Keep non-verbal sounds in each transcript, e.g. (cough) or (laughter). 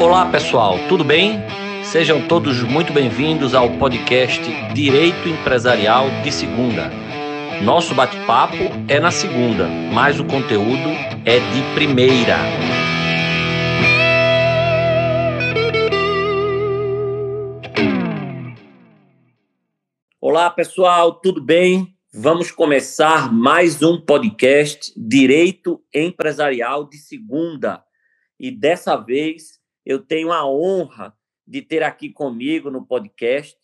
Olá, pessoal, tudo bem? Sejam todos muito bem-vindos ao podcast Direito Empresarial de Segunda. Nosso bate-papo é na segunda, mas o conteúdo é de primeira. Olá, pessoal, tudo bem? Vamos começar mais um podcast Direito Empresarial de Segunda. E dessa vez eu tenho a honra de ter aqui comigo no podcast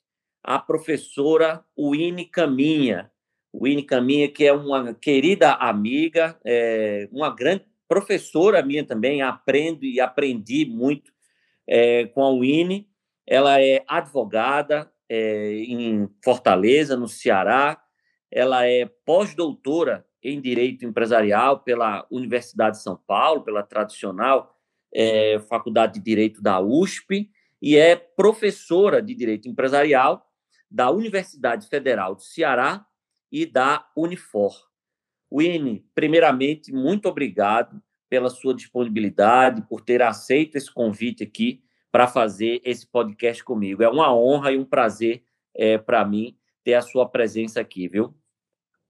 a professora Winnie Caminha. Winnie Caminha, que é uma querida amiga, é uma grande professora minha também, aprendo e aprendi muito é, com a Winnie. Ela é advogada é, em Fortaleza, no Ceará. Ela é pós-doutora em Direito Empresarial pela Universidade de São Paulo, pela tradicional é, Faculdade de Direito da USP e é professora de Direito Empresarial da Universidade Federal do Ceará e da Unifor. Winnie, primeiramente, muito obrigado pela sua disponibilidade, por ter aceito esse convite aqui para fazer esse podcast comigo. É uma honra e um prazer é, para mim ter a sua presença aqui, viu?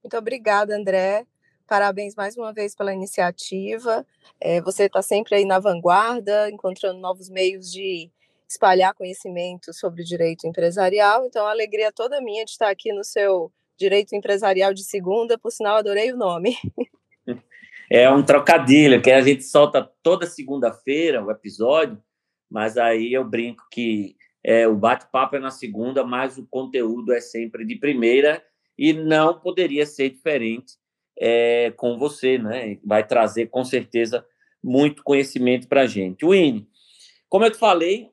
Muito obrigada, André. Parabéns mais uma vez pela iniciativa. É, você está sempre aí na vanguarda, encontrando novos meios de espalhar conhecimento sobre direito empresarial. Então, a alegria toda minha de estar aqui no seu Direito Empresarial de Segunda. Por sinal, adorei o nome. É um trocadilho, que a gente solta toda segunda-feira o episódio, mas aí eu brinco que é, o bate-papo é na segunda, mas o conteúdo é sempre de primeira e não poderia ser diferente é, com você, né? Vai trazer com certeza muito conhecimento para a gente. Winnie, como eu te falei,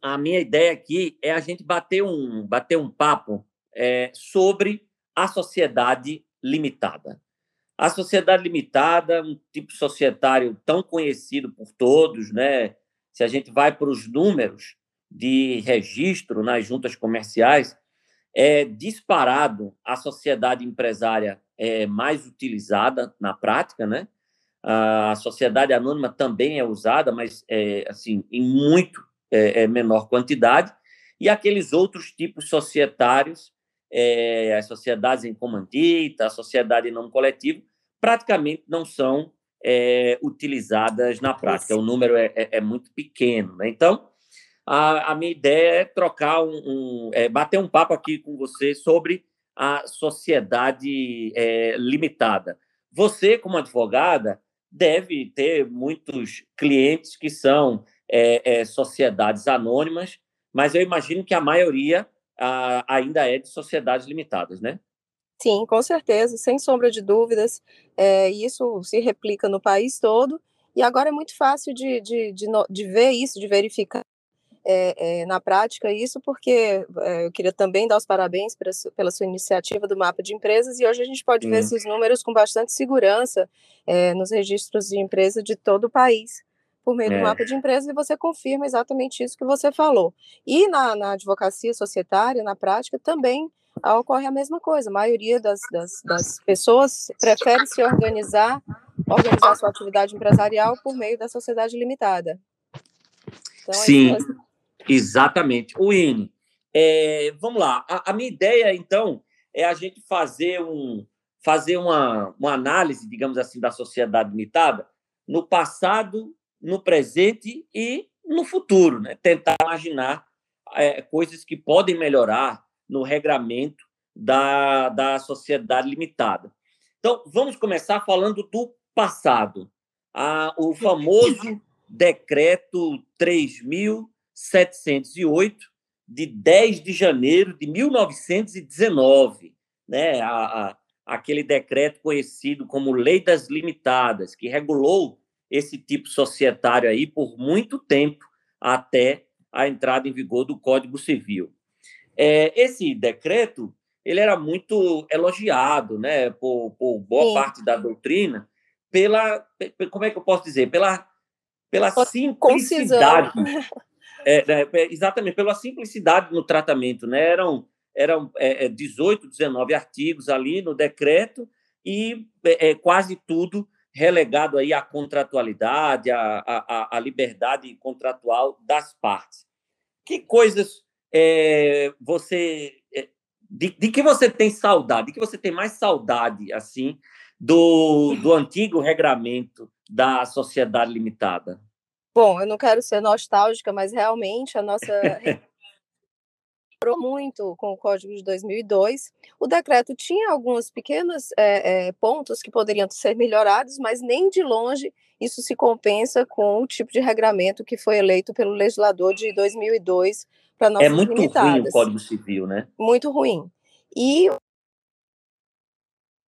a minha ideia aqui é a gente bater um, bater um papo é, sobre a sociedade limitada. A sociedade limitada, um tipo societário tão conhecido por todos, né? Se a gente vai para os números de registro nas juntas comerciais, é disparado a sociedade empresária é mais utilizada na prática, né? A sociedade anônima também é usada, mas é, assim em muito é, é menor quantidade. E aqueles outros tipos societários, é, as sociedades em comandita, a sociedade não coletiva, praticamente não são é, utilizadas na prática. O número é, muito pequeno. Né? Então, a, a, minha ideia é trocar um, um é, bater um papo aqui com você sobre a sociedade é, limitada. Você, como advogada, deve ter muitos clientes que são é, é, sociedades anônimas, mas eu imagino que a maioria a, ainda é de sociedades limitadas, né? Sim, com certeza, sem sombra de dúvidas. É, isso se replica no país todo, e agora é muito fácil de, de, de, de ver isso, de verificar é, é, na prática isso, porque é, eu queria também dar os parabéns pra, pela sua iniciativa do mapa de empresas, e hoje a gente pode hum. ver esses números com bastante segurança nos registros de empresa de todo o país por meio do mapa de empresas, e você confirma exatamente isso que você falou. E na, na advocacia societária, na prática, também ocorre a mesma coisa. A maioria das, das, das pessoas prefere se organizar, organizar sua atividade empresarial por meio da sociedade limitada. Então, Sim. É Exatamente. O INE, é, vamos lá. A, a, minha ideia, então, é a gente fazer, um, fazer uma, uma análise, digamos assim, da sociedade limitada no passado, no presente e no futuro. Né? Tentar imaginar é, coisas que podem melhorar no regramento da, da sociedade limitada. Então, vamos começar falando do passado. Ah, o famoso decreto 3.000 708, de 10 de janeiro de 1919, né? A, a, aquele decreto conhecido como Lei das Limitadas, que regulou esse tipo societário aí por muito tempo, até a entrada em vigor do Código Civil. É, esse decreto ele era muito elogiado né, por, por boa Sim. parte da doutrina, pela, como é que eu posso dizer, pela, pela simplicidade (laughs) é, é, é, exatamente, pela simplicidade no tratamento, né? Eram, eram é, 18, é, 19 artigos ali no decreto e é, quase tudo relegado aí à contratualidade, à, à, à liberdade contratual das partes. Que coisas é, você é, de, de, que você tem saudade, de que você tem mais saudade assim do, do antigo regramento da sociedade limitada? Bom, eu não quero ser nostálgica, mas realmente a nossa (laughs) muito com o Código de 2002. O decreto tinha alguns pequenos é, é, pontos que poderiam (laughs) ser melhorados, mas nem de longe isso se compensa com o tipo de regramento que foi eleito pelo legislador de 2002 para nossas É muito limitadas. ruim o Código Civil, né? Muito ruim. E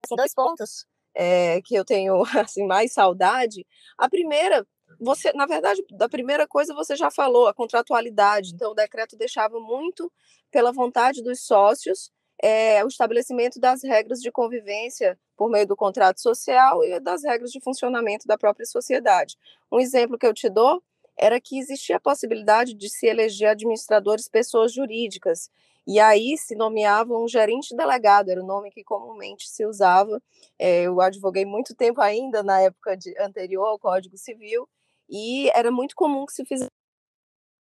assim, dois pontos é, que eu tenho (laughs) assim mais saudade. A primeira você, na verdade, da primeira coisa você já falou, a contratualidade. Então, o decreto deixava muito pela vontade dos sócios é, o estabelecimento das regras de convivência por meio do contrato social e das regras de funcionamento da própria sociedade. Um exemplo que eu te dou era que existia a possibilidade de se eleger administradores pessoas jurídicas, e aí se nomeava um gerente delegado, era o nome que comumente se usava. É, eu advoguei muito tempo ainda, na época de, anterior ao Código Civil, e era muito comum que se fizesse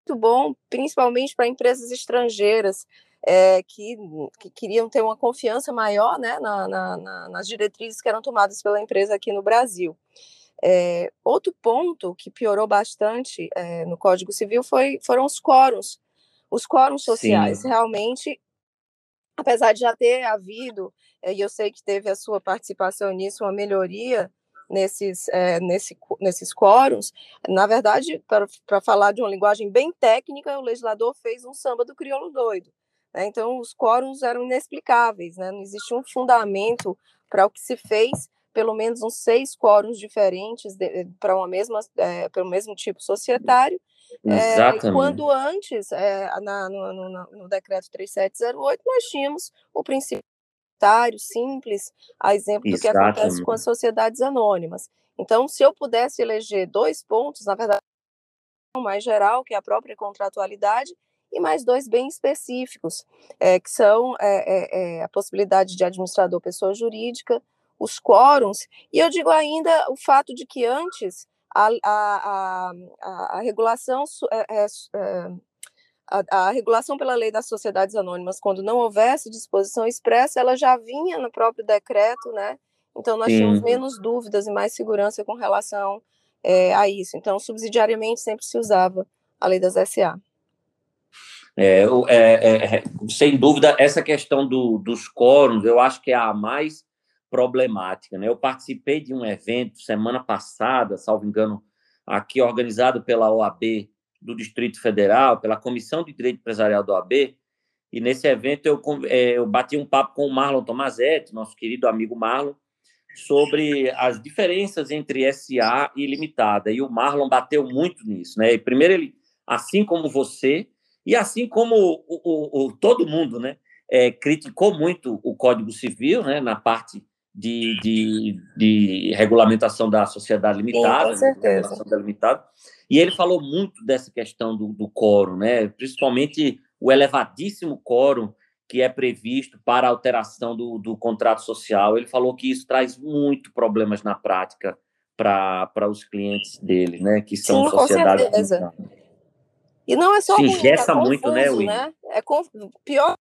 muito bom, principalmente para empresas estrangeiras é, que, que, queriam ter uma confiança maior né, na, na, na, nas diretrizes que eram tomadas pela empresa aqui no Brasil. É, outro ponto que piorou bastante é, no Código Civil foi, foram os quóruns. Os quóruns sociais, Sim. realmente, apesar de já ter havido, e eu sei que teve a sua participação nisso, uma melhoria nesses, é, nesse, nesses quóruns, na verdade, para falar de uma linguagem bem técnica, o legislador fez um samba do crioulo doido. Né? Então, os quóruns eram inexplicáveis, né? não existia um fundamento para o que se fez, pelo menos uns seis quóruns diferentes para uma mesma, é, pelo mesmo tipo societário, Exatamente. É, quando antes, é, na, no, no, no, decreto 3708, nós tínhamos o princípio simples, a exemplo do que acontece com as sociedades anônimas. Então, se eu pudesse eleger dois pontos, na verdade, um mais geral, que é a própria contratualidade, e mais dois bem específicos, é, que são é, é, a possibilidade de administrador pessoa jurídica, os quórums, e eu digo ainda o fato de que antes a, a, a, a regulação a, a, regulação pela lei das sociedades anônimas, quando não houvesse disposição expressa, ela já vinha no próprio decreto, né? Então, nós Sim. tínhamos menos dúvidas e mais segurança com relação é, a isso. Então, subsidiariamente, sempre se usava a lei das SA. É, é, é, sem dúvida, essa questão do, dos quóruns, eu acho que é a mais problemática. Né? Eu participei de um evento semana passada, salvo engano, aqui organizado pela OAB, do Distrito Federal, pela Comissão de Direito Empresarial do AB, e nesse evento eu, é, eu bati um papo com o Marlon Tomazetti, nosso querido amigo Marlon, sobre as diferenças entre SA e limitada. E o Marlon bateu muito nisso, né? E primeiro ele, assim como você, e assim como o, o, o todo mundo, né? É, criticou muito o Código Civil, né? Na parte de, de, de regulamentação da sociedade limitada, Sim, com certeza. Da limitada. E ele falou muito dessa questão do, do quórum, né? principalmente o elevadíssimo quórum que é previsto para a alteração do, do contrato social. Ele falou que isso traz muito problemas na prática para os clientes dele, né? Que são Sim, sociedades. Com certeza. E não é só Se ruim, é muito, né, Will? né? É conf... pior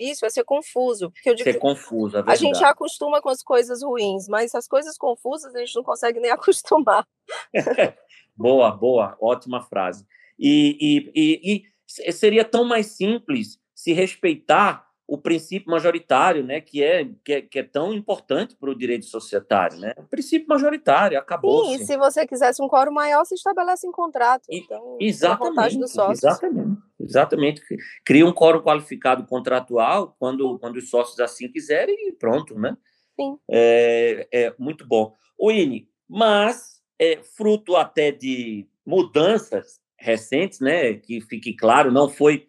isso vai ser confuso, porque eu digo ser confuso, é a gente já acostuma com as coisas ruins, mas as coisas confusas a gente não consegue nem (laughs) acostumar. (laughs) Boa, boa, ótima frase. E, e, e, e, seria tão mais simples se respeitar o princípio majoritário, né, que é, que é, que é tão importante para o direito societário, né? O princípio majoritário, acabou. Sim, e se você quisesse um quórum maior, se estabelece em contrato. Então, exatamente, dos sócios. exatamente, exatamente. Cria um quórum qualificado contratual quando, quando os sócios assim quiserem e pronto, né? Sim. É, é muito bom. O INE, mas é fruto até de mudanças recentes, né? Que fique claro, não foi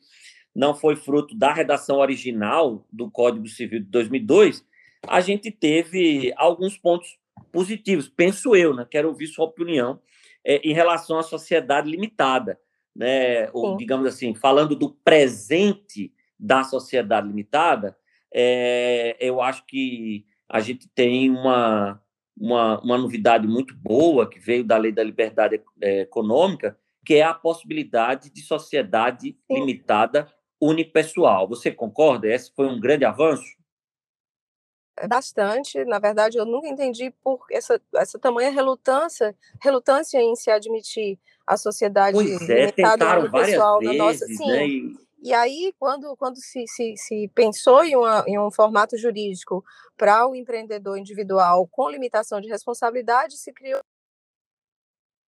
não foi fruto da redação original do Código Civil de 2002. A gente teve alguns pontos positivos, penso eu, né? Quero ouvir sua opinião é, em relação à sociedade limitada, né? Ou, digamos assim, falando do presente da sociedade limitada, é, eu acho que a gente tem uma uma, uma novidade muito boa que veio da Lei da Liberdade é, Econômica, que é a possibilidade de sociedade limitada unipessoal. Você concorda? Esse foi um grande avanço? É bastante. Na verdade, eu nunca entendi por essa, essa tamanha relutância, relutância em se admitir a sociedade pois é, limitada unipessoal na nossa. Sim. Né? E e aí, quando, quando se, se, se pensou em, uma, em um formato jurídico para o empreendedor individual com limitação de responsabilidade, se criou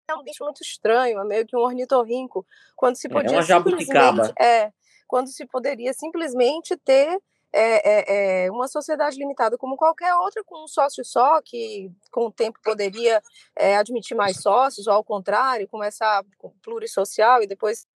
é um bicho muito estranho, é meio que um ornitorrinco, quando se podia é simplesmente é, quando se poderia simplesmente ter é, é, é, uma sociedade limitada como qualquer outra, com um sócio só, que com o tempo poderia é, admitir mais sócios, ou ao contrário, começar com plurissocial e depois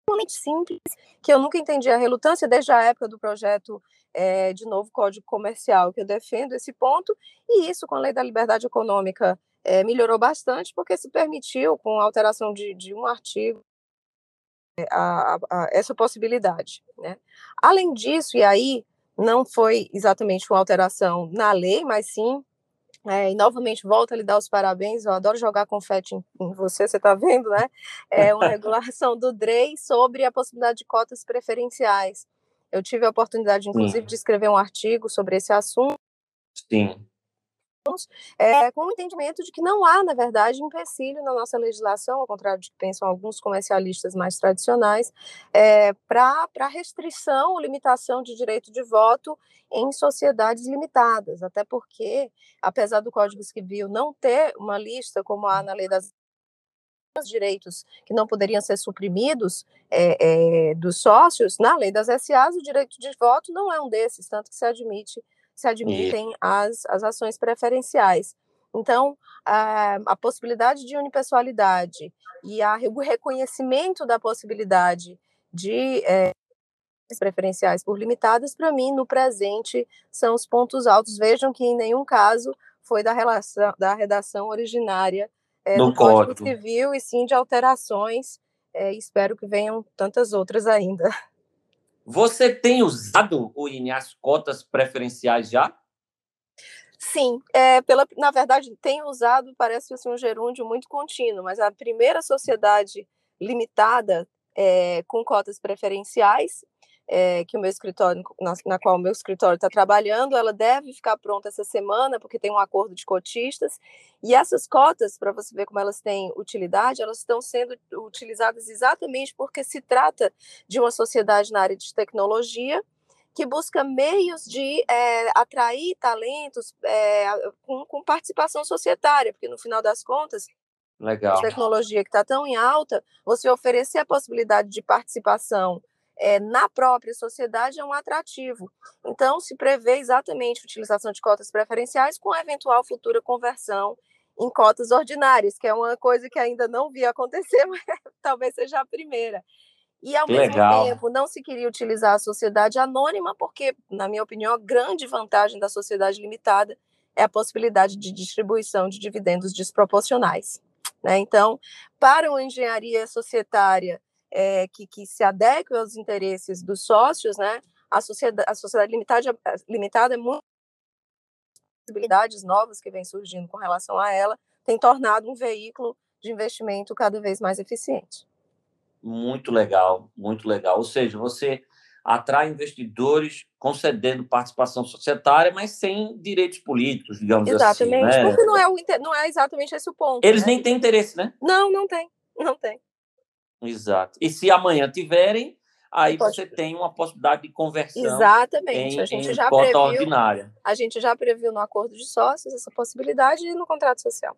extremamente simples, que eu nunca entendi a relutância desde a época do projeto é, de novo Código Comercial, que eu defendo esse ponto, e isso com a Lei da Liberdade Econômica é, melhorou bastante, porque se permitiu, com a alteração de, de um artigo, eh, a, a, a, essa possibilidade. Né? Além disso, e aí não foi exatamente uma alteração na lei, mas sim é, e novamente volto a lhe dar os parabéns. Eu adoro jogar confete em, em você, você está vendo, né? É uma regulação do DREI sobre a possibilidade de cotas preferenciais. Eu tive a oportunidade, inclusive, Sim. de escrever um artigo sobre esse assunto. Sim é, com o entendimento de que não há, na verdade, empecilho na nossa legislação, ao contrário de que pensam alguns comercialistas mais tradicionais, é, para restrição ou limitação de direito de voto em sociedades limitadas, até porque, apesar do Código Civil não ter uma lista como há na lei das direitos que não poderiam ser suprimidos é, é, dos sócios, na lei das SAs o direito de voto não é um desses, tanto que se admite se admitem as, as ações preferenciais. Então, a, a possibilidade de unipessoalidade e a, o reconhecimento da possibilidade de é, preferenciais por limitadas, para mim, no presente, são os pontos altos. Vejam que em nenhum caso foi da, relação, da redação originária é, do Código Civil, e sim de alterações, é, espero que venham tantas outras ainda. Você tem usado, o as cotas preferenciais já? Sim, é, pela, na verdade, tenho usado, parece assim, um gerúndio muito contínuo, mas a primeira sociedade limitada é, com cotas preferenciais é, que o meu escritório, na, na qual o meu escritório está trabalhando, ela deve ficar pronta essa semana, porque tem um acordo de cotistas, e essas cotas, para você ver como elas têm utilidade, elas estão sendo utilizadas exatamente porque se trata de uma sociedade na área de tecnologia, que busca meios de é, atrair talentos é, com, com, participação societária, porque no final das contas, Legal. a tecnologia que está tão em alta, você oferecer a possibilidade de participação é, na própria sociedade é um atrativo. Então, se prevê exatamente a utilização de cotas preferenciais com eventual futura conversão em cotas ordinárias, que é uma coisa que ainda não vi acontecer, (laughs) mas talvez seja a primeira. E, ao mesmo Legal. tempo, não se queria utilizar a sociedade anônima, porque, na minha opinião, a grande vantagem da sociedade limitada é a possibilidade de distribuição de dividendos desproporcionais. Né? Então, para uma engenharia societária é, que, que se adeque aos interesses dos sócios, né? A sociedade, a sociedade limitada, limitada é muito possibilidades novas que vêm surgindo com relação a ela, tem tornado um veículo de investimento cada vez mais eficiente. Muito legal, muito legal. Ou seja, você atrai investidores concedendo participação societária, mas sem direitos políticos, digamos exatamente, assim. Exatamente, né? porque não é, o, não é exatamente esse o ponto. Eles né? nem têm interesse, né? Não, não tem, não tem. Exato. E se amanhã tiverem, aí Pode... você tem uma possibilidade de conversão Exatamente. Em, a gente em já previu, ordinária. A gente já previu no acordo de sócios essa possibilidade e no contrato social.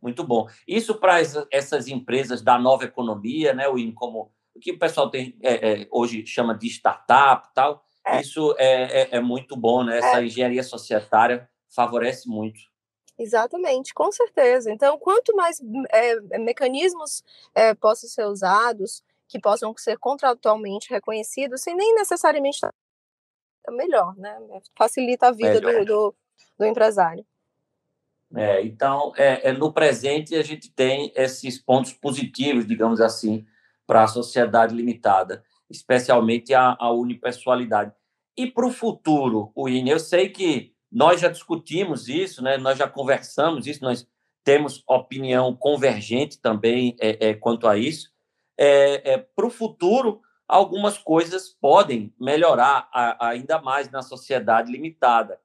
Muito bom. Isso para essas empresas da nova economia, né, o como o que o pessoal tem é, é, hoje chama de startup tal, é. isso é, é, é, muito bom, né? Essa é. engenharia societária favorece muito. Exatamente, com certeza. Então, quanto mais é, mecanismos é, possam ser usados, que possam ser contratualmente reconhecidos, sem nem necessariamente é melhor, né? Facilita a vida do, do, do, empresário. É, então, é, é, no presente, a gente tem esses pontos positivos, digamos assim, para a sociedade limitada, especialmente a, a unipessoalidade. E para o futuro, Wine, eu sei que nós já discutimos isso, né? nós já conversamos isso, nós temos opinião convergente também é, é, quanto a isso. É, é Para o futuro, algumas coisas podem melhorar a, ainda mais na sociedade limitada. O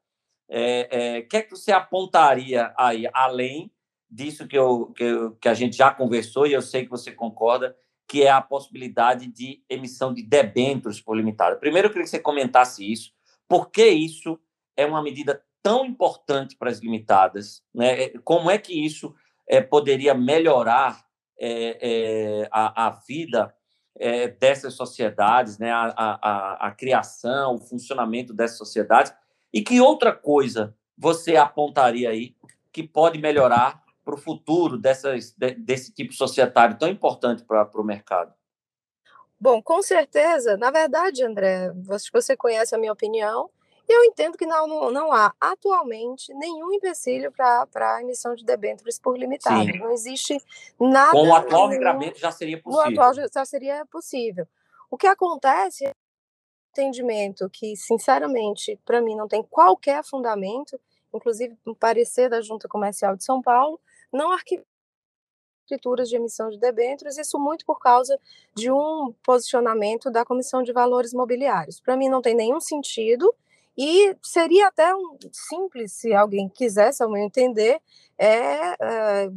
é, é, que é que você apontaria aí, além disso que, eu, que, eu, que a gente já conversou, e eu sei que você concorda, que é a possibilidade de emissão de debêntures por limitada. Primeiro, eu queria que você comentasse isso. Por que isso é uma medida tão importante para as limitadas? Né? É, como é que isso é, poderia melhorar é, é, a, a, vida é, dessas sociedades, né? A, a, a, criação, o funcionamento dessas sociedades? E que outra coisa você apontaria aí que pode melhorar para o futuro dessas, desse tipo societário tão importante para o mercado? Bom, com certeza. Na verdade, André, você conhece a minha opinião. Eu entendo que não, não, há atualmente nenhum empecilho para a emissão de debêntures por limitado. Sim. Não existe nada. Com o atual regulamento já seria possível. No atual já seria possível. O que acontece é entendimento que, sinceramente, para mim não tem qualquer fundamento, inclusive um parecer da Junta Comercial de São Paulo, não arquivar escrituras de emissão de debêntures, isso muito por causa de um posicionamento da Comissão de Valores Mobiliários. Para mim não tem nenhum sentido e seria até um, simples, se alguém quisesse, ao meu entender, é, é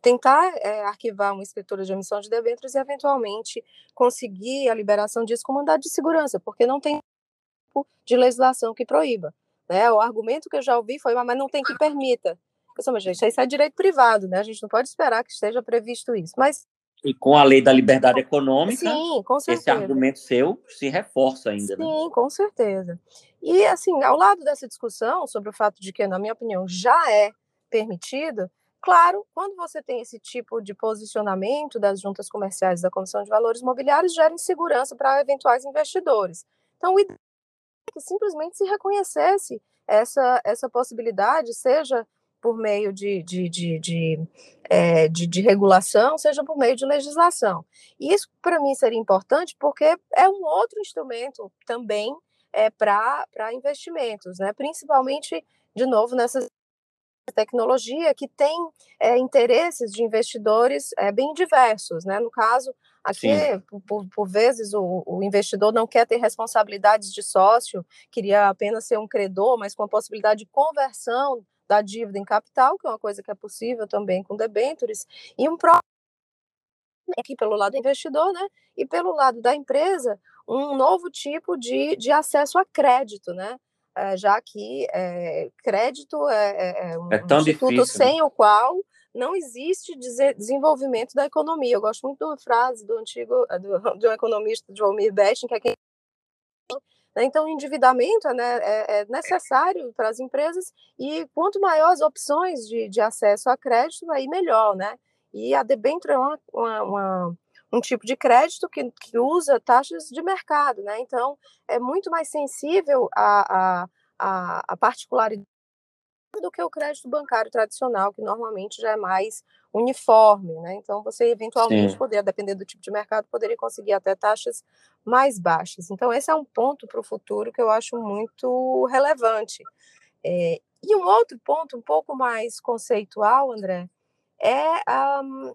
tentar é, arquivar uma escritura de emissão de debêntures e eventualmente conseguir a liberação disso com mandado de segurança, porque não tem de legislação que proíba. Né? O argumento que eu já ouvi foi, mas não tem que permita. Pessoal, mas gente, isso é direito privado, né? A gente não pode esperar que esteja previsto isso. Mas e com a lei da liberdade econômica, Sim, esse argumento seu se reforça ainda. Né? Sim, né? com certeza. E, assim, ao lado dessa discussão sobre o fato de que, na minha opinião, já é permitido, claro, quando você tem esse tipo de posicionamento das juntas comerciais da Comissão de Valores Imobiliários, gera insegurança para eventuais investidores. Então, o ideal é que simplesmente se reconhecesse essa, essa possibilidade, seja por meio de, de, de, de, é, de, de regulação, seja por meio de legislação. E isso, para mim, seria importante porque é um outro instrumento também é, para investimentos, né? principalmente, de novo, nessa tecnologia que tem é, interesses de investidores é, bem diversos. Né? No caso, aqui, por, por, vezes, o, o, investidor não quer ter responsabilidades de sócio, queria apenas ser um credor, mas com a possibilidade de conversão da dívida em capital, que é uma coisa que é possível também com debêntures, e um próprio aqui pelo lado do investidor, né? E pelo lado da empresa, um novo tipo de, de acesso a crédito, né? É, já que é, crédito é, é, é um, é instituto difícil, né? sem né? o qual não existe desenvolvimento da economia. Eu gosto muito de uma frase do antigo do, (laughs) do economista Joelmir Betting, que é quem né? Então, o endividamento né, é, é, necessário para as empresas e quanto maiores opções de, de acesso a crédito, aí melhor, né? E a debênture é uma, uma, uma, um tipo de crédito que, que usa taxas de mercado, né? Então, é muito mais sensível a, a, a, a particularidade do que o crédito bancário tradicional, que normalmente já é mais uniforme, né? Então você eventualmente Sim. poderia, dependendo do tipo de mercado, poderia conseguir até taxas mais baixas. Então esse é um ponto para o futuro que eu acho muito relevante. É, e um outro ponto um pouco mais conceitual, André, é um,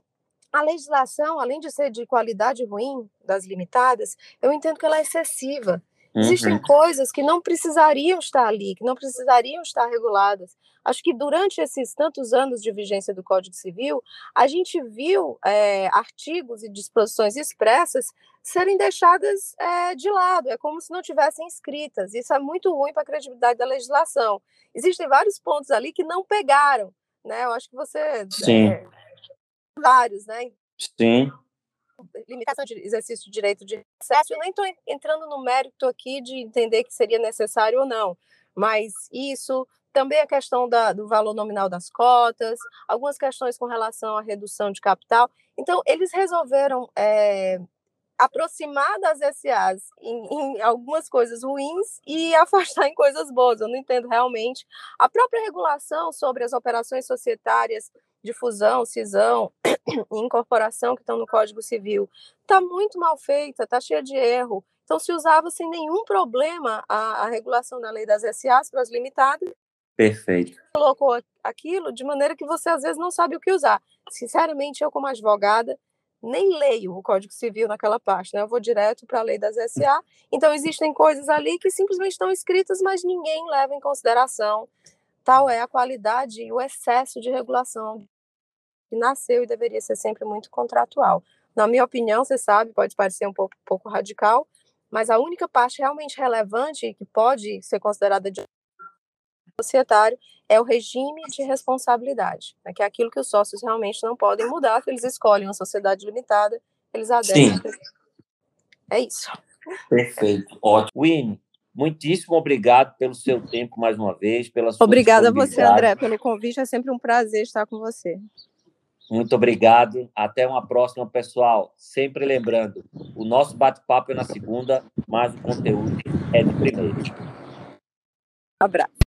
a legislação, além de ser de qualidade ruim das limitadas, eu entendo que ela é excessiva. Existem uhum. coisas que não precisariam estar ali, que não precisariam estar reguladas. Acho que durante esses tantos anos de vigência do Código Civil, a gente viu é, artigos e disposições expressas serem deixadas é, de lado, é como se não tivessem escritas. Isso é muito ruim para a credibilidade da legislação. Existem vários pontos ali que não pegaram, né? Eu acho que você. Sim. É, vários, né? Sim limitação de exercício de direito de acesso, eu nem estou entrando no mérito aqui de entender que seria necessário ou não, mas isso também a questão da, do valor nominal das cotas, algumas questões com relação à redução de capital. Então, eles resolveram é, aproximar das SAs em, em, algumas coisas ruins e (laughs) afastar em coisas boas. Eu não entendo realmente. A própria regulação sobre as operações societárias de fusão, cisão (clears throat) e incorporação que estão no Código Civil está muito mal feita, está cheia de erro. Então, se usava sem nenhum problema a, a regulação da lei das SAs para as limitadas, Perfeito. Colocou aquilo de maneira que você às vezes não sabe o que usar. Sinceramente, eu como advogada nem leio o Código Civil naquela parte, né? Eu vou direto para a lei das SA. Então existem coisas ali que simplesmente estão escritas, mas ninguém leva em consideração. Tal é a qualidade e o excesso de regulação que nasceu e deveria ser sempre muito contratual. Na minha opinião, você sabe, pode parecer um pouco, pouco radical, mas a única parte realmente relevante que pode ser considerada de societário é o regime de responsabilidade, né, que é aquilo que os sócios realmente não podem mudar, que eles escolhem uma sociedade limitada, eles aderem. Sim. É isso. Perfeito, ótimo. Winnie, muitíssimo obrigado pelo seu tempo mais uma vez, pela sua Obrigada a você, André, pelo convite, é sempre um prazer estar com você. Muito obrigado. Até uma próxima, pessoal. Sempre lembrando, o nosso bate-papo é na segunda, mas o conteúdo é de primeiro. Abraço.